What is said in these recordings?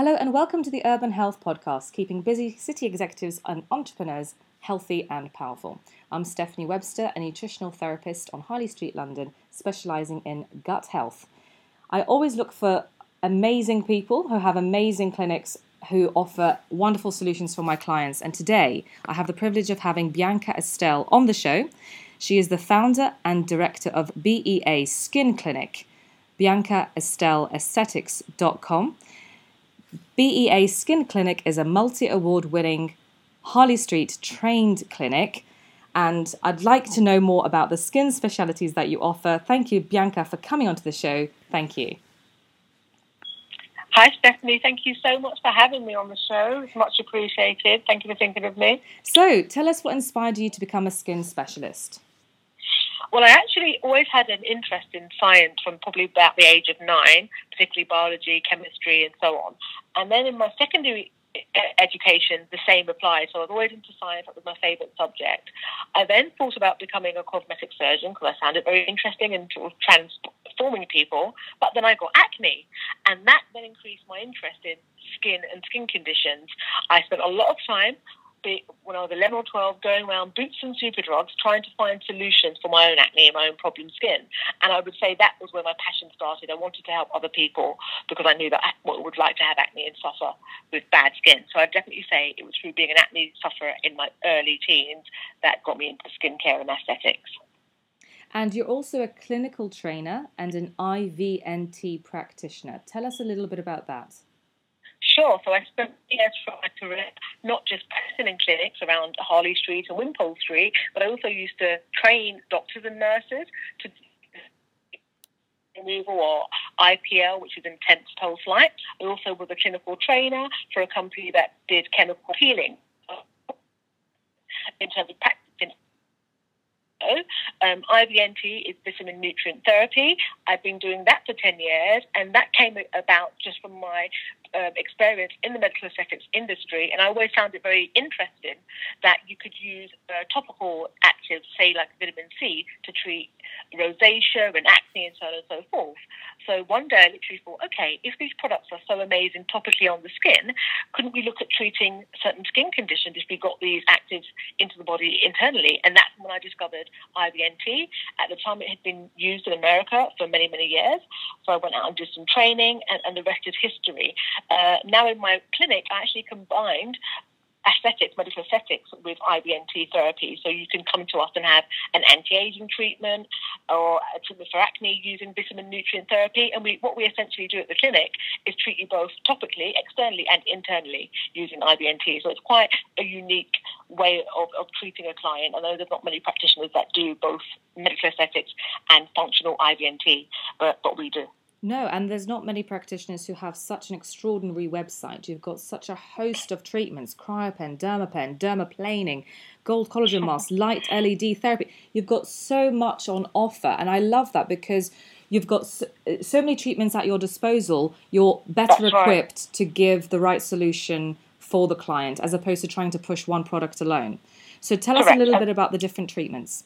Hello and welcome to the Urban Health Podcast, keeping busy city executives and entrepreneurs healthy and powerful. I'm Stephanie Webster, a nutritional therapist on Harley Street, London, specialising in gut health. I always look for amazing people who have amazing clinics who offer wonderful solutions for my clients. And today I have the privilege of having Bianca Estelle on the show. She is the founder and director of BEA Skin Clinic, biancaestelleaesthetics.com. BEA Skin Clinic is a multi award winning Harley Street trained clinic. And I'd like to know more about the skin specialities that you offer. Thank you, Bianca, for coming onto the show. Thank you. Hi, Stephanie. Thank you so much for having me on the show. It's much appreciated. Thank you for thinking of me. So, tell us what inspired you to become a skin specialist. Well, I actually always had an interest in science from probably about the age of nine, particularly biology, chemistry, and so on. And then in my secondary education, the same applied. So I was always into science, that was my favourite subject. I then thought about becoming a cosmetic surgeon because I found it very interesting and sort of transforming people. But then I got acne, and that then increased my interest in skin and skin conditions. I spent a lot of time when I was 11 or 12, going around Boots and Superdrugs trying to find solutions for my own acne and my own problem skin. And I would say that was where my passion started. I wanted to help other people because I knew that I would like to have acne and suffer with bad skin. So I'd definitely say it was through being an acne sufferer in my early teens that got me into skincare and aesthetics. And you're also a clinical trainer and an IVNT practitioner. Tell us a little bit about that. Sure. So I spent years from my career not just practicing in clinics around Harley Street and Wimpole Street, but I also used to train doctors and nurses to removal or IPL, which is intense pulse light. I also was a clinical trainer for a company that did chemical peeling in terms of practicing. Um, IVNT is vitamin nutrient therapy. I've been doing that for 10 years, and that came about just from my um, experience in the medical aesthetics industry, and I always found it very interesting that you could use uh, topical actives, say like vitamin C, to treat rosacea and acne and so on and so forth. So one day I literally thought, okay, if these products are so amazing topically on the skin, couldn't we look at treating certain skin conditions if we got these actives into the body internally? And that's when I discovered IVNT. At the time, it had been used in America for many, many years. So I went out and did some training, and, and the rest is history. Uh, now in my clinic, I actually combined aesthetics, medical aesthetics with IVNT therapy. So you can come to us and have an anti-aging treatment or a treatment for acne using vitamin nutrient therapy. And we, what we essentially do at the clinic is treat you both topically, externally, and internally using IVNT. So it's quite a unique way of, of treating a client. I know there's not many practitioners that do both medical aesthetics and functional IVNT, but, but we do. No, and there's not many practitioners who have such an extraordinary website. You've got such a host of treatments cryopen, dermapen, dermaplaning, gold collagen mask, light LED therapy. You've got so much on offer, and I love that because you've got so, so many treatments at your disposal. You're better That's equipped right. to give the right solution for the client as opposed to trying to push one product alone. So tell Correct. us a little bit about the different treatments.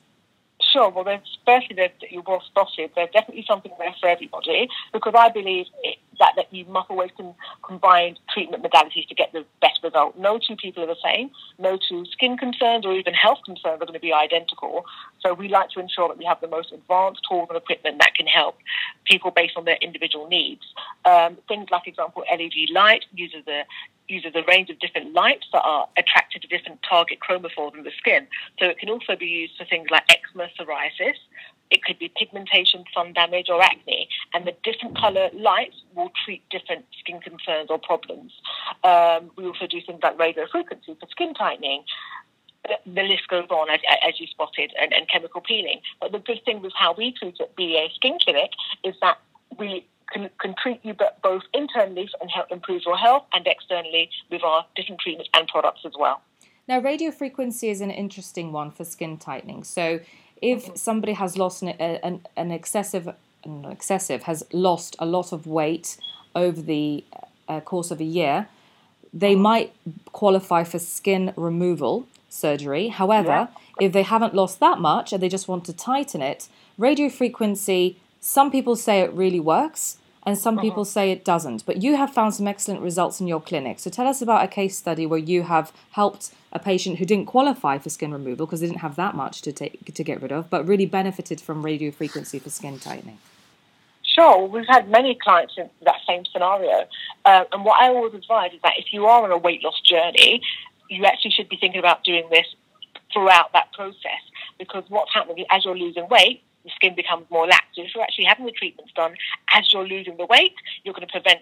Sure. Well, firstly that you well spotted. There's definitely something there for everybody because I believe it, that that you must always com- combine treatment modalities to get the best result. No two people are the same. No two skin concerns or even health concerns are going to be identical. So we like to ensure that we have the most advanced tools and equipment that can help people based on their individual needs. Um, things like, for example, LED light uses a uses a range of different lights that are attracted to different target chromophores in the skin. So it can also be used for things like eczema, psoriasis. It could be pigmentation, sun damage, or acne. And the different color lights will treat different skin concerns or problems. Um, we also do things like radio frequency for skin tightening the list goes on, as, as you spotted, and, and, chemical peeling. But the good thing with how we treat at BEA Skin Clinic is that we can, can treat you both internally and help improve your health and externally with our different treatments and products as well. Now, radio frequency is an interesting one for skin tightening. So, if mm-hmm. somebody has lost an, an, an excessive, not excessive, has lost a lot of weight over the uh, course of a year, they mm-hmm. might qualify for skin removal surgery. However, yeah. if they haven't lost that much and they just want to tighten it, radio frequency, some people say it really works and some Uh-huh. people say it doesn't. But you have found some excellent results in your clinic. So tell us about a case study where you have helped a patient who didn't qualify for skin removal because they didn't have that much to take to get rid of, but really benefited from radio frequency for skin tightening. Sure, we've had many clients in that same scenario. Uh, and what I always advise is that if you are on a weight loss journey, you actually should be thinking about doing this throughout that process because what's happening as you're losing weight, the skin becomes more lax. So if you're actually having the treatments done as you're losing the weight, you're going to prevent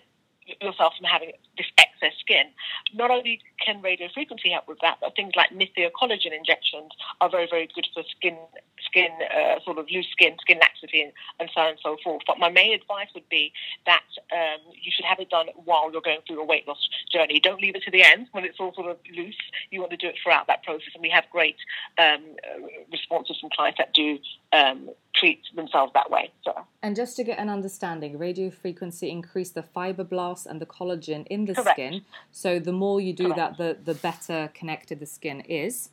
yourself from having this excess skin. Not only can radio frequency help with that, but things like collagen injections are very, very good for skin, skin uh, sort of loose skin, skin laxity, and, and so on and so forth. But my main advice would be that um, you should have it done while you're going through a weight loss journey. Don't leave it to the end when it's all sort of loose. You want to do it throughout that process, and we have great um, uh, responses from clients that do um, treat themselves that way. So. And just to get an understanding, radio frequency increase the fibroblasts and the collagen in the Correct. skin. So the more you do Correct. that, the the better connected the skin is.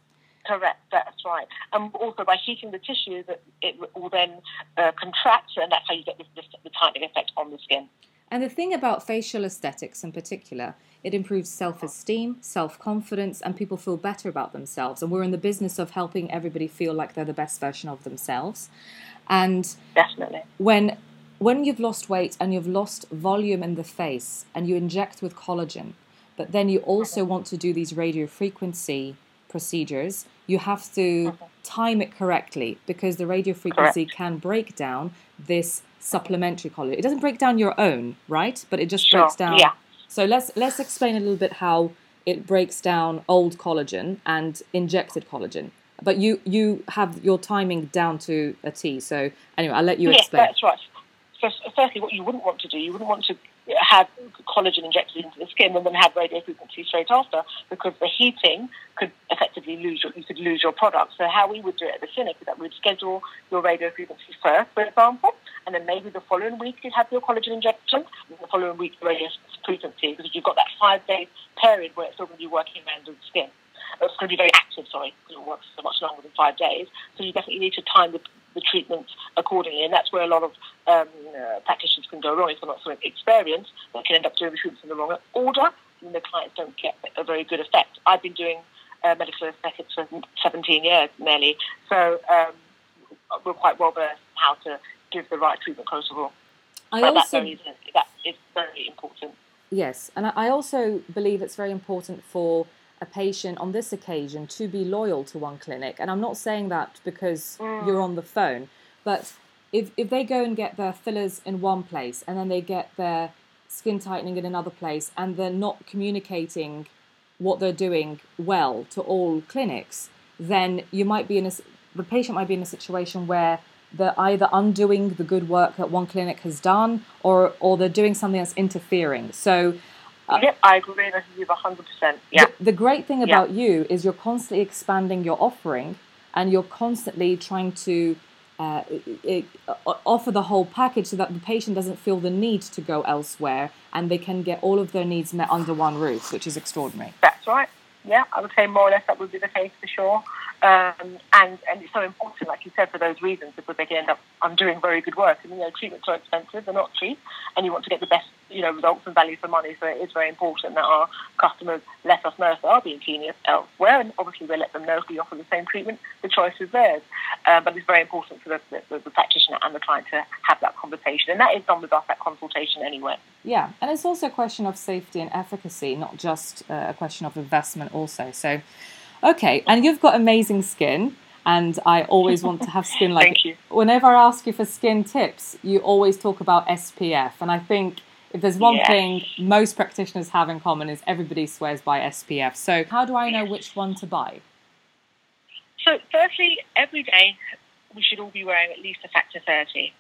Correct, that's right. And also by heating the tissue, it will then uh, contract, and that's how you get the, the, the tightening effect on the skin. And the thing about facial aesthetics in particular, it improves self esteem, self confidence, and people feel better about themselves. And we're in the business of helping everybody feel like they're the best version of themselves. And Definitely. when when you've lost weight and you've lost volume in the face and you inject with collagen, but then you also want to do these radio frequency procedures, you have to mm-hmm. time it correctly because the radio frequency can break down this supplementary collagen. It doesn't break down your own, right? But it just Sure, breaks down. yeah. So let's let's explain a little bit how it breaks down old collagen and injected collagen. But you you have your timing down to a T. So anyway, I'll let you yes, explain. that's right. First, firstly, what you wouldn't want to do, you wouldn't want to have collagen injected into the skin and then have radio frequency straight after, because the heating could effectively lose your, you could lose your product. So how we would do it at the clinic is that we'd schedule your radio frequency first, for example, and then maybe the following week you'd have your collagen injection, and the following week the radio frequency, because you've got that five day period where it's still going to be working around the skin. It's going to be very active, sorry, because it works so much longer than five days. So you definitely need to time the, the treatment accordingly, and that's where a lot of um, uh, practitioners can go wrong if they're not so experienced. They can end up doing the treatments in the wrong order, and the clients don't get a very good effect. I've been doing uh, medical aesthetics for 17 years nearly, so um, we're quite well versed how to give the right treatment protocol. I but also that, that is very important. Yes, and I- I also believe it's very important for a patient on this occasion to be loyal to one clinic. And I'm not saying that because mm. you're on the phone, but if, if they go and get their fillers in one place and then they get their skin tightening in another place and they're not communicating what they're doing well to all clinics, then you might be in a the patient might be in a situation where they're either undoing the good work that one clinic has done or or they're doing something that's interfering. So yep, I agree with you 100%. Yeah. the, the great thing Yeah. about you is you're constantly expanding your offering and you're constantly trying to uh, i- i- offer the whole package so that the patient doesn't feel the need to go elsewhere and they can get all of their needs met under one roof, which is extraordinary. That's right. Yeah, I would say more or less that would be the case for sure. Um, and, and it's so important, like you said, for those reasons, because they can end up undoing very good work. And, you know, treatments are expensive, they're not cheap, and you want to get the best, you know, results and value for money. So it is very important that our customers let us know if they are being seen elsewhere. And obviously, we let them know if we offer the same treatment, the choice is theirs. Uh, but it's very important for the, the, the practitioner and the client to have that conversation. And that is done with us, that consultation anyway. Yeah, and it's also a question of safety and efficacy, not just uh, a question of investment, also. So, okay, and you've got amazing skin, and I always want to have skin like. Thank you. Whenever I ask you for skin tips, you always talk about SPF, and I think if there's one Yes. thing most practitioners have in common is everybody swears by SPF. So, how do I know which one to buy? So, firstly, every day we should all be wearing at least a factor 30.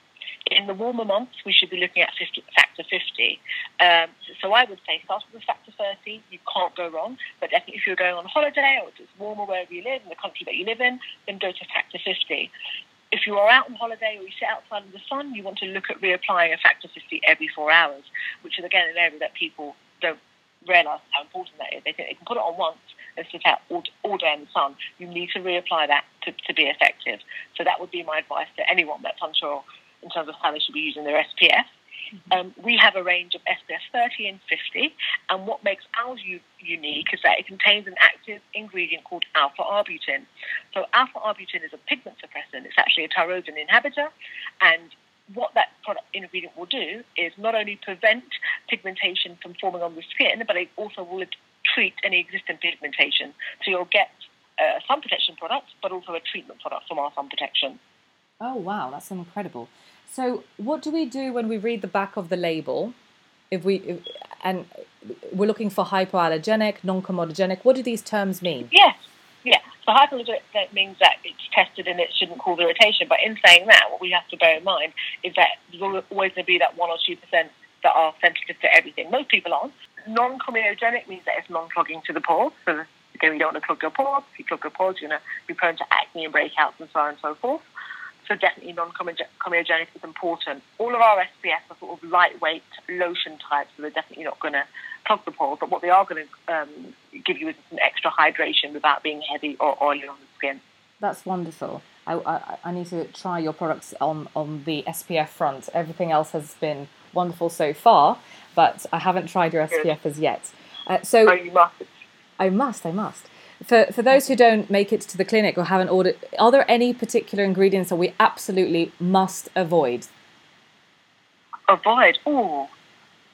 In the warmer months, we should be looking at 50, factor 50. Um, so, I would say start with a factor 30. You can't go wrong. But definitely, if you're going on holiday or it's warmer wherever you live, in the country that you live in, then go to factor 50. If you are out on holiday or you sit outside in the sun, you want to look at reapplying a factor 50 every four hours, which is again an area that people don't realise how important that is. They think they can put it on once and sit out all, all day in the sun. You need to reapply that to, to be effective. So that would be my advice to anyone that's unsure in terms of how they should be using their SPF. Um, we have a range of SPF 30 and 50, and what makes ours u- unique is that it contains an active ingredient called alpha arbutin. So, alpha arbutin is a pigment suppressant. It's actually a tyrosine inhibitor, and what that product ingredient will do is not only prevent pigmentation from forming on the skin, but it also will treat any existing pigmentation. So you'll get a sun protection product, but also a treatment product from our sun protection. Oh wow, that's incredible. So what do we do when we read the back of the label? If we if, and we're looking for hypoallergenic, non-comedogenic, what do these terms mean? Yes, yeah. So hypoallergenic that means that it's tested and it shouldn't cause irritation. But in saying that, what we have to bear in mind is that there's always going to be that one or two percent that are sensitive to everything. Most people aren't. Non-comedogenic means that it's non-clogging to the pores. So again, you don't want to clog your pores. If you clog your pores, you're going to be prone to acne and breakouts and so on and so forth. So definitely non-comedogenic is important. All of our SPF are sort of lightweight lotion types, so they're definitely not going to clog the pores. But what they are going to um, give you is some extra hydration without being heavy or oily on the skin. That's wonderful. I, I, I need to try your products on, on the SPF front. Everything else has been wonderful so far, but I haven't tried your SPF as yet. Uh, so oh, you must. I must. I must. For for those who don't make it to the clinic or haven't ordered, are there any particular ingredients that we absolutely must avoid? Avoid. Oh,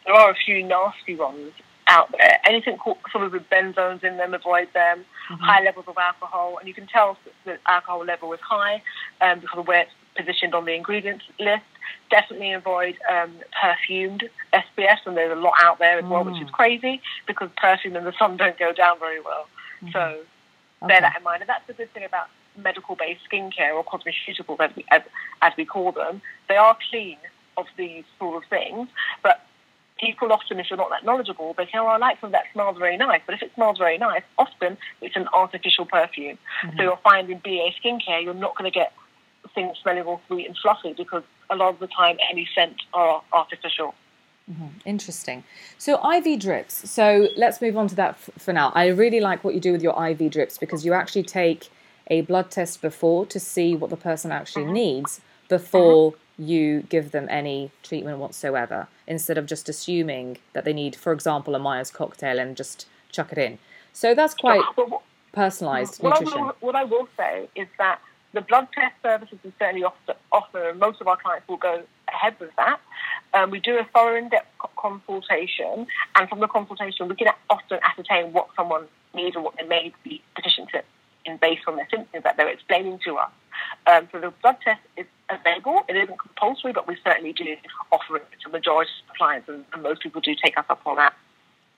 there are a few nasty ones out there. Anything sort of with benzones in them, avoid them. Mm-hmm. High levels of alcohol, and you can tell the alcohol level is high um, because of where it's positioned on the ingredients list. Definitely avoid um, perfumed SPF, and there's a lot out there as well, which is mm. crazy because perfume and the sun don't go down very well. Mm-hmm. So okay. bear that in mind. And that's the good thing about medical-based skincare or cosmeceuticals, as we, as, as we call them. They are clean of these sort of things, but people often, if you're not that knowledgeable, they say, "Oh, I like something that smells very nice." But if it smells very nice, often it's an artificial perfume. Mm-hmm. So you'll find in BEA skincare, you're not going to get things smelling all sweet and fluffy because a lot of the time any scent are artificial. Mm-hmm. Interesting. So IV drips. So let's move on to that f- for now. I really like what you do with your IV drips because you actually take a blood test before to see what the person actually mm-hmm. needs before mm-hmm. you give them any treatment whatsoever, instead of just assuming that they need, for example, a Myers cocktail and just chuck it in. So that's quite personalized what nutrition. I will, what I will say is that the blood test services we certainly offer, offer, and most of our clients will go ahead with that. Um, we do a thorough in-depth consultation, and from the consultation, we can often ascertain what someone needs or what they may be deficient in based on their symptoms that they're explaining to us. Um, so the blood test is available. It isn't compulsory, but we certainly do offer it to the majority of clients, and, and most people do take us up on that.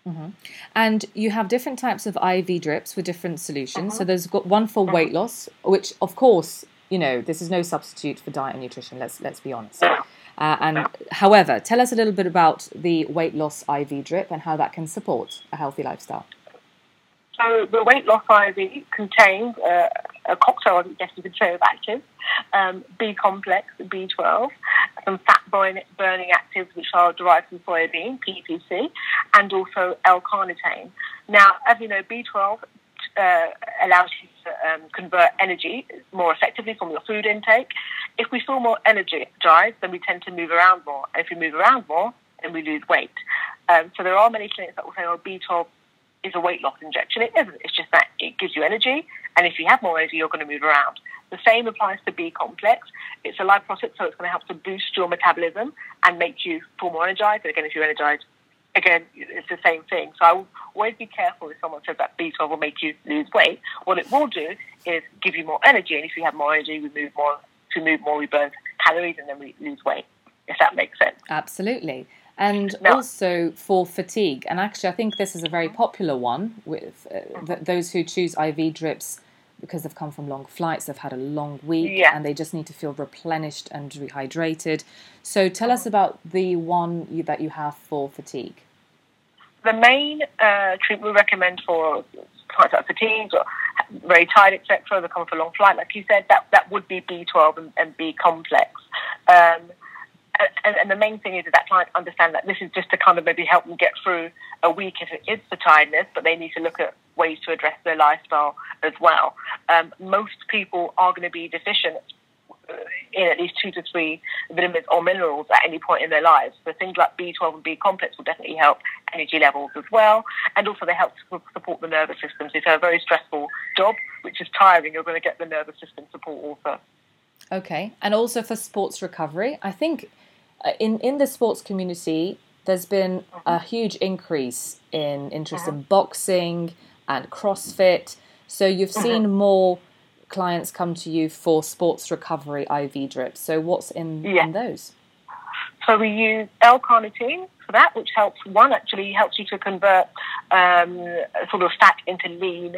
Mm-hmm. And you have different types of IV drips with different solutions. Mm-hmm. So there's got one for weight mm-hmm. loss, which of course, you know, this is no substitute for diet and nutrition. Let's let's be honest. Uh, and however, tell us a little bit about the weight loss IV drip and how that can support a healthy lifestyle. So the weight loss IV contains uh, a cocktail, I guess you could say, of actives, um, B complex, B12, some fat burning actives which are derived from soybean, PPC, and also L-carnitine. Now, as you know, B12 uh, allows you to um, convert energy more effectively from your food intake. If we feel more energized, then we tend to move around more. And if we move around more, then we lose weight. Um, so there are many clinics that will say, oh, B12 is a weight loss injection. It isn't. It's just that it gives you energy. And if you have more energy, you're going to move around. The same applies to B complex. It's a lipoprotein, so it's going to help to boost your metabolism and make you feel more energized. And again, if you're energized, again, it's the same thing. So I will always be careful if someone says that B12 will make you lose weight. What it will do is give you more energy, and if you have more energy, we move more. Move more, we burn calories, and then we lose weight. If that makes sense. Absolutely. And now, also for fatigue, and actually, I think this is a very popular one with uh, th- those who choose IV drips because they've come from long flights, they've had a long week, yeah. and they just need to feel replenished and rehydrated. So, tell us about the one you, that you have for fatigue the main uh, treatment we recommend for clients fatigue or very tired, etc., they come for a long flight, like you said, that, that would be B12 and, and B complex. Um, and, and, the main thing is that, that client understand that this is just to kind of maybe help them get through a week if it is for tiredness, but they need to look at ways to address their lifestyle as well. Um, most people are going to be deficient in at least two to three vitamins or minerals at any point in their lives. So things like B12 and B complex will definitely help energy levels as well. And also they help to support the nervous system. So if you have a very stressful job, which is tiring, you're going to get the nervous system support also. Okay. And also for sports recovery, I think uh, in, in the sports community, there's been a mm-hmm. huge increase in interest in mm-hmm. boxing and CrossFit. So you've mm-hmm. seen more clients come to you for sports recovery IV drips. So what's in, yeah. in those? So we use L-carnitine for that, which helps one actually helps you to convert um, sort of fat into lean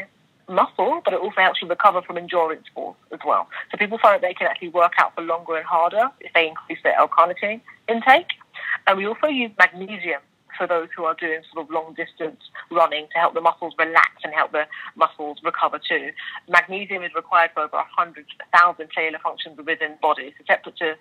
muscle, but it also helps you recover from endurance sports as well. So people find that they can actually work out for longer and harder if they increase their L-carnitine intake. And we also use magnesium for those who are doing sort of long distance running to help the muscles relax and help the muscles recover too. Magnesium is required for over 100,000 cellular functions within. So separate to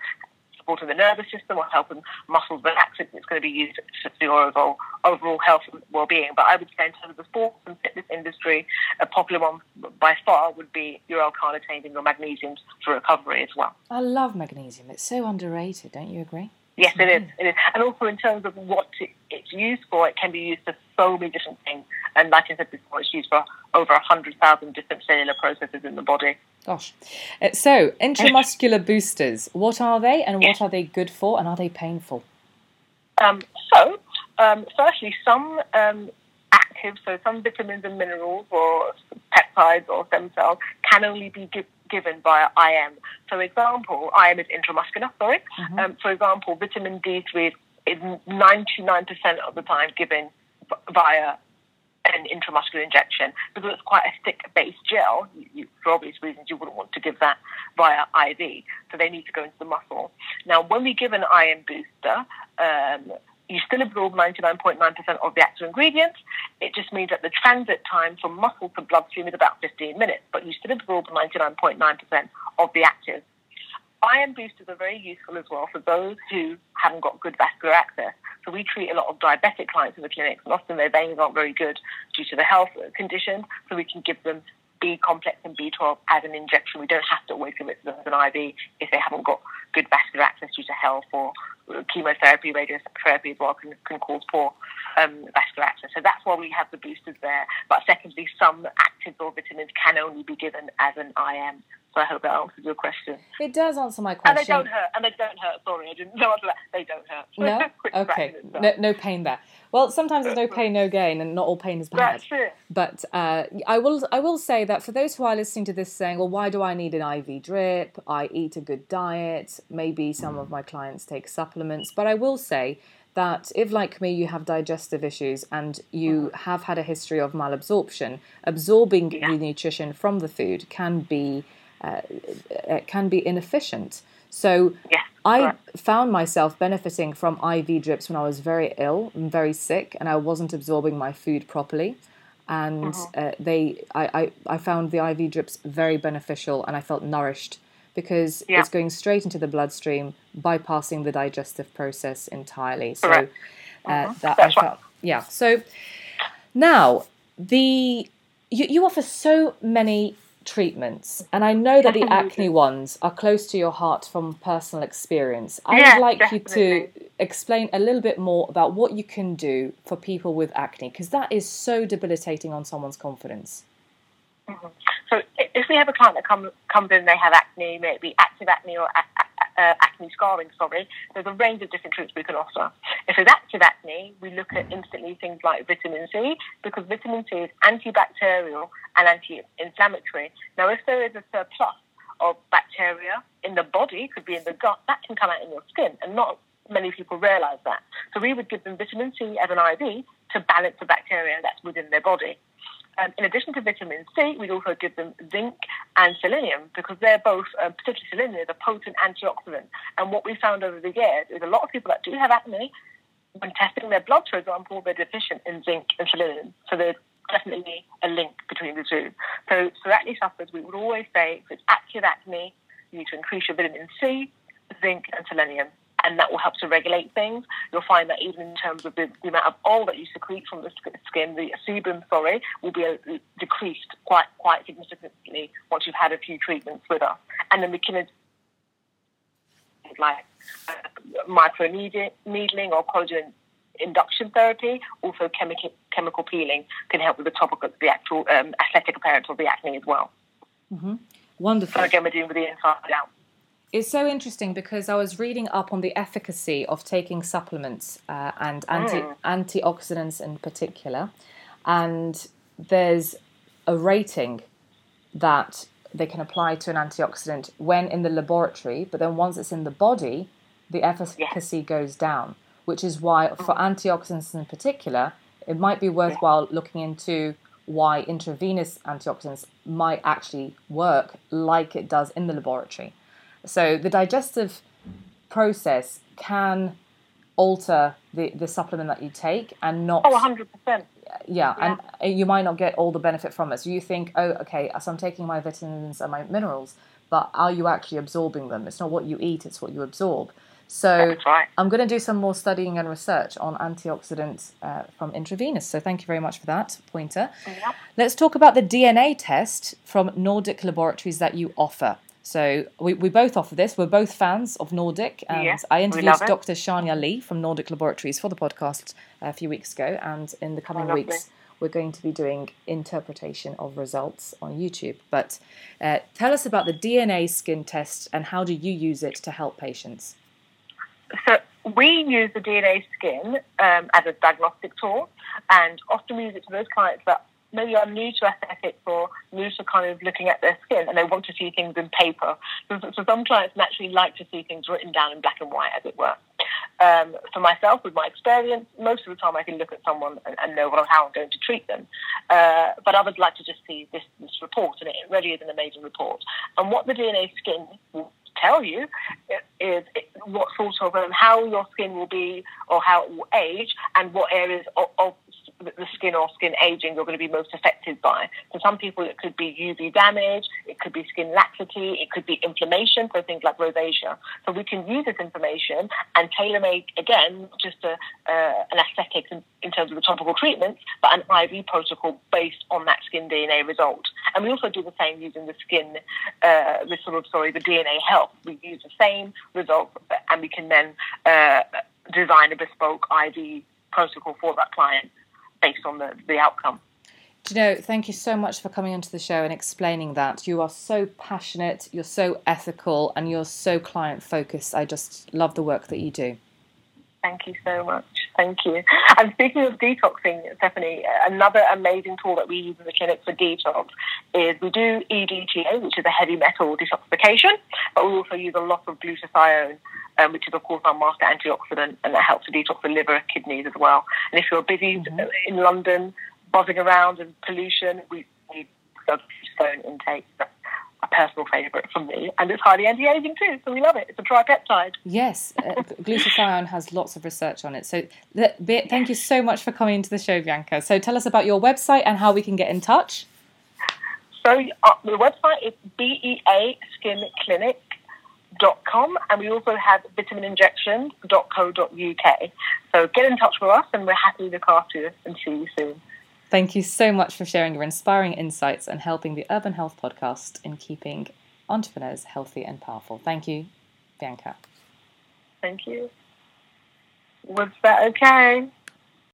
supporting the nervous system or helping muscles relax, it's going to be used for your overall, overall health and well-being. But I would say in terms of the sports and fitness industry, a popular one by far would be your L-carnitine and your magnesium for recovery as well. I love magnesium. It's so underrated, don't you agree? Yes, it is. It is. And also in terms of what it's used for, it can be used for so many different things. And like I said before, it's used for over 100,000 different cellular processes in the body. Gosh. Uh, so, intramuscular boosters, what are they and what are they good for and are they painful? Um, so, um, firstly, some um, actives, so some vitamins and minerals or peptides or stem cells can only be given via IM. So, example, IM is intramuscular, sorry. Mm-hmm. Um, for example, vitamin D3 is 99% of the time given via an intramuscular injection because it's quite a thick base gel. You, you, for obvious reasons, you wouldn't want to give that via IV. So they need to go into the muscle. Now, when we give an IM booster, um, you still absorb 99.9% of the active ingredients. It just means that the transit time from muscle to bloodstream is about 15 minutes, but you still absorb 99.9% of the active. IM boosters are very useful as well for those who haven't got good vascular access. So we treat a lot of diabetic clients in the clinics, and often their veins aren't very good due to the health condition, so we can give them B complex and B12 as an injection. We don't have to always give it to them as an IV if they haven't got good vascular access due to health or chemotherapy, radiotherapy as well can, can cause poor um, vascular access. So that's why we have the boosters there. But secondly, some actives or vitamins can only be given as an IM. I hope that answers your question. It does answer my question. And they don't hurt. And they don't hurt. Sorry, I didn't know that. They don't hurt. No? okay. No, no pain there. Well, sometimes there's no pain, no gain, and not all pain is bad. That's it. But uh, I will, I will say that for those who are listening to this, saying, "Well, why do I need an IV drip? I eat a good diet. Maybe some of my clients take supplements." But I will say that if, like me, you have digestive issues and you mm. have had a history of malabsorption, absorbing yeah. the nutrition from the food can be uh, can be inefficient. So yeah, I found myself benefiting from IV drips when I was very ill and very sick, and I wasn't absorbing my food properly. And mm-hmm. uh, they, I, I, I found the IV drips very beneficial, and I felt nourished because yeah. it's going straight into the bloodstream, bypassing the digestive process entirely. So uh, mm-hmm. that That's I felt, yeah. So now the you, you offer so many treatments. And I know that the acne ones are close to your heart from personal experience. I yeah, would like definitely. you to explain a little bit more about what you can do for people with acne, because that is so debilitating on someone's confidence. Mm-hmm. So if we have a client that come, comes in, they have acne, maybe active acne or uh, acne scarring, sorry, there's a range of different treatments we can offer. If it's active acne, we look at instantly things like vitamin C because vitamin C is antibacterial and anti-inflammatory. Now, if there is a surplus of bacteria in the body, could be in the gut, that can come out in your skin, and not many people realise that. So we would give them vitamin C as an IV to balance the bacteria that's within their body. Um, in addition to vitamin C, we'd also give them zinc and selenium because they're both, um, particularly selenium, is a potent antioxidant. And what we found over the years is a lot of people that do have acne, when testing their blood, for example, they're deficient in zinc and selenium. So there's definitely a link between the two. So for acne sufferers, we would always say if it's active acne, you need to increase your vitamin C, zinc, and selenium and that will help to regulate things. You'll find that even in terms of the, the amount of oil that you secrete from the skin, the sebum, sorry, will be uh, decreased quite quite significantly once you've had a few treatments with us. And then we can like uh, microneedling or collagen induction therapy. Also, chemical chemical peeling can help with the topical, the actual um, aesthetic appearance of the acne as well. Mm-hmm. Wonderful. So again, we're doing with the inside out. It's so interesting because I was reading up on the efficacy of taking supplements uh, and anti- mm. antioxidants in particular, and there's a rating that they can apply to an antioxidant when in the laboratory, but then once it's in the body, the efficacy goes down, which is why for mm. antioxidants in particular, it might be worthwhile looking into why intravenous antioxidants might actually work like it does in the laboratory. So the digestive process can alter the, the supplement that you take and not. Oh, 100%. Yeah, yeah, and you might not get all the benefit from it. So you think, oh, okay, so I'm taking my vitamins and my minerals, but are you actually absorbing them? It's not what you eat, it's what you absorb. So right. I'm going to do some more studying and research on antioxidants uh, from intravenous. So thank you very much for that pointer. Yep. Let's talk about the DNA test from Nordic Laboratories that you offer. So we, we both offer this. We're both fans of Nordic, and yeah, I interviewed Dr. Shania Lee from Nordic Laboratories for the podcast a few weeks ago, and in the coming oh, weeks we're going to be doing interpretation of results on YouTube. But uh, tell us about the DNA skin test and how do you use it to help patients? So we use the DNA skin um, as a diagnostic tool, and often we use it to those clients that maybe are new to aesthetics or new to kind of looking at their skin and they want to see things in paper. So, so some clients naturally like to see things written down in black and white, as it were. Um, for myself, with my experience, most of the time I can look at someone and, and know how I'm going to treat them. Uh, but others like to just see this, this report, and it really is an amazing report. And what the DNA skin will tell you is what sort of um, how your skin will be or how it will age and what areas of, of the skin or skin aging you're going to be most affected by. For some people, it could be UV damage, it could be skin laxity, it could be inflammation, so things like rosacea. So we can use this information and tailor make, again, just a, uh, an aesthetics in, in, terms of the topical treatments, but an IV protocol based on that skin DNA result. And we also do the same using the skin, uh, the sort of, sorry, the DNA health. We use the same result and we can then uh, design a bespoke IV protocol for that client based on the, the outcome. Do you know, thank you so much for coming onto the show and explaining that. You are so passionate, you're so ethical, and you're so client focused. I just love the work that you do. Thank you so much. Thank you. And speaking of detoxing, Stephanie, another amazing tool that we use in the clinic for detox is we do EDTA, which is a heavy metal detoxification, but we also use a lot of glutathione, um, which is, of course, our master antioxidant, and that helps to detox the liver, kidneys as well. And if you're busy mm-hmm. in London, buzzing around and pollution, we need glutathione intake a personal favourite for me, and it's highly anti-aging too, so we love it. It's a tripeptide. Yes, uh, glutathione has lots of research on it. So, thank you so much for coming into the show, Bianca. So, tell us about your website and how we can get in touch. So, uh, the website is and we also have vitamininjections.co.uk. So, get in touch with us, and we're happy to look after you and see you soon. Thank you so much for sharing your inspiring insights and helping the Urban Health Podcast in keeping entrepreneurs healthy and powerful. Thank you, Bianca. Thank you. Was that okay?